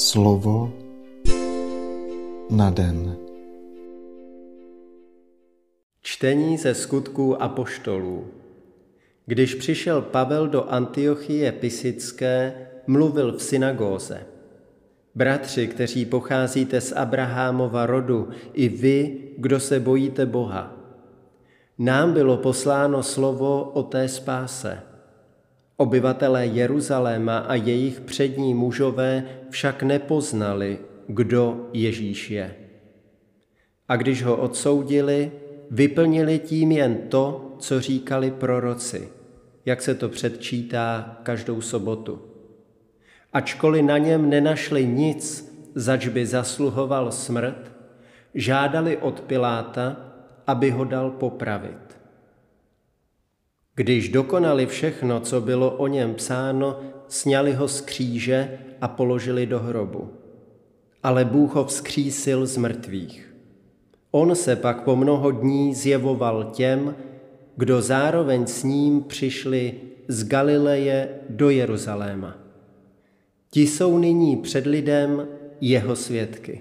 Slovo na den. Čtení ze skutků apoštolů. Když přišel Pavel do Antiochie Pisické, mluvil v synagóze. Bratři, kteří pocházíte z Abrahámova rodu, i vy, kdo se bojíte Boha. Nám bylo posláno slovo o té spáse – Obyvatelé Jeruzaléma a jejich přední mužové však nepoznali, kdo Ježíš je. A když ho odsoudili, vyplnili tím jen to, co říkali proroci, jak se to předčítá každou sobotu. Ačkoliv na něm nenašli nic, zač by zasluhoval smrt, žádali od Piláta, aby ho dal popravit. Když dokonali všechno, co bylo o něm psáno, sněli ho z kříže a položili do hrobu. Ale Bůh ho vzkřísil z mrtvých. On se pak po mnoho dní zjevoval těm, kdo zároveň s ním přišli z Galileje do Jeruzaléma. Ti jsou nyní před lidem jeho svědky.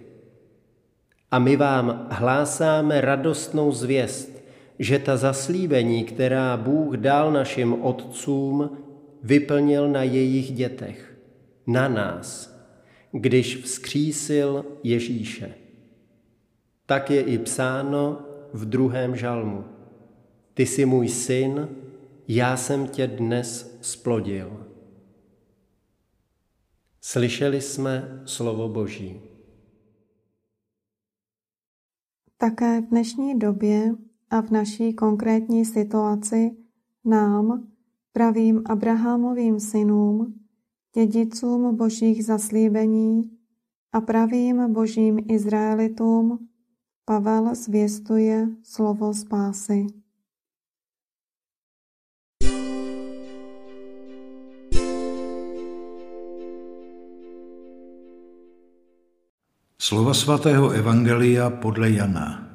A my vám hlásáme radostnou zvěst, že ta zaslíbení, která Bůh dal našim otcům, vyplnil na jejich dětech, na nás, když vzkřísil Ježíše. Tak je i psáno v druhém žalmu. Ty jsi můj syn, já jsem tě dnes splodil. Slyšeli jsme slovo Boží. Také v dnešní době a v naší konkrétní situaci nám, pravým Abrahamovým synům, dědicům božích zaslíbení a pravým božím Izraelitům, Pavel zvěstuje slovo spásy. Slova svatého Evangelia podle Jana.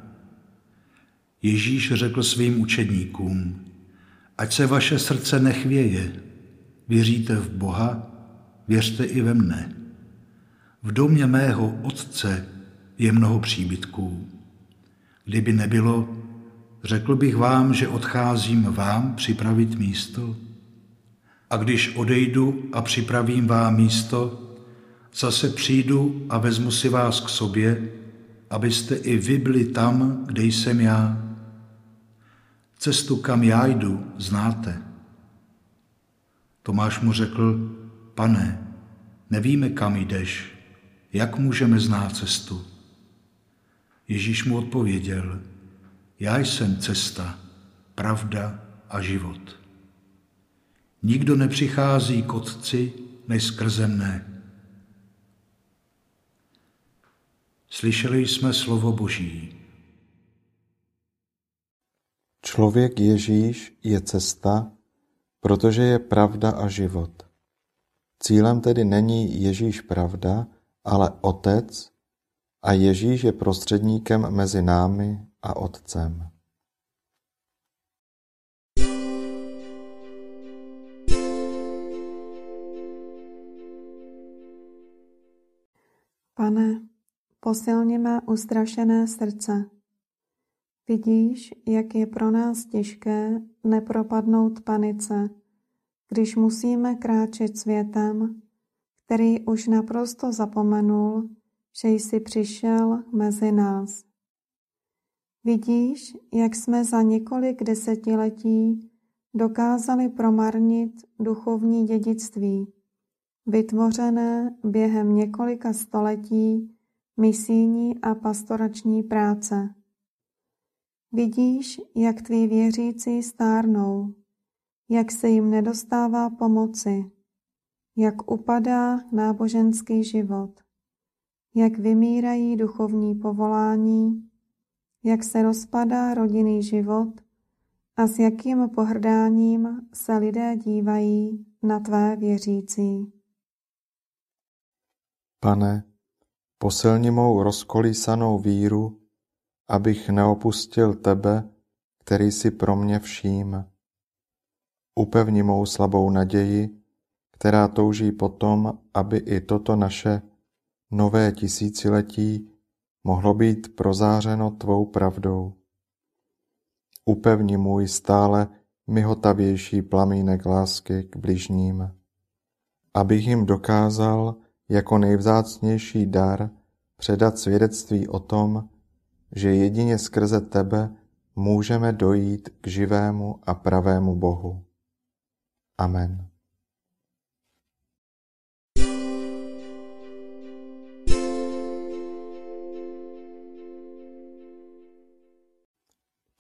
Ježíš řekl svým učedníkům, ať se vaše srdce nechvěje, věříte v Boha, věřte i ve mne. V domě mého otce je mnoho příbytků. Kdyby nebylo, řekl bych vám, že odcházím vám připravit místo. A když odejdu a připravím vám místo, zase přijdu a vezmu si vás k sobě, abyste i vy byli tam, kde jsem já Cestu, kam já jdu, znáte. Tomáš mu řekl, pane, nevíme, kam jdeš, jak můžeme znát cestu? Ježíš mu odpověděl, já jsem cesta, pravda a život. Nikdo nepřichází k Otci než skrze mne. Slyšeli jsme slovo Boží. Člověk Ježíš je cesta, protože je pravda a život. Cílem tedy není Ježíš pravda, ale Otec a Ježíš je prostředníkem mezi námi a Otcem. Pane, posilni mé ustrašené srdce Vidíš, jak je pro nás těžké nepropadnout panice, když musíme kráčet světem, který už naprosto zapomenul, že jsi přišel mezi nás. Vidíš, jak jsme za několik desetiletí dokázali promarnit duchovní dědictví, vytvořené během několika století misijní a pastorační práce. Vidíš, jak tví věřící stárnou, jak se jim nedostává pomoci, jak upadá náboženský život, jak vymírají duchovní povolání, jak se rozpadá rodinný život a s jakým pohrdáním se lidé dívají na tvé věřící. Pane, posilni mou rozkolísanou víru abych neopustil tebe, který si pro mě vším. Upevni mou slabou naději, která touží potom, aby i toto naše nové tisíciletí mohlo být prozářeno tvou pravdou. Upevni můj stále mihotavější plamínek lásky k bližním, abych jim dokázal jako nejvzácnější dar předat svědectví o tom, že jedině skrze tebe můžeme dojít k živému a pravému Bohu. Amen.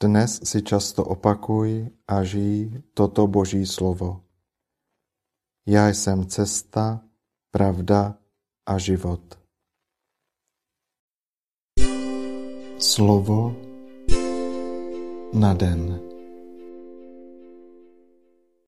Dnes si často opakuj a žij toto Boží slovo. Já jsem cesta, pravda a život. Slovo na den.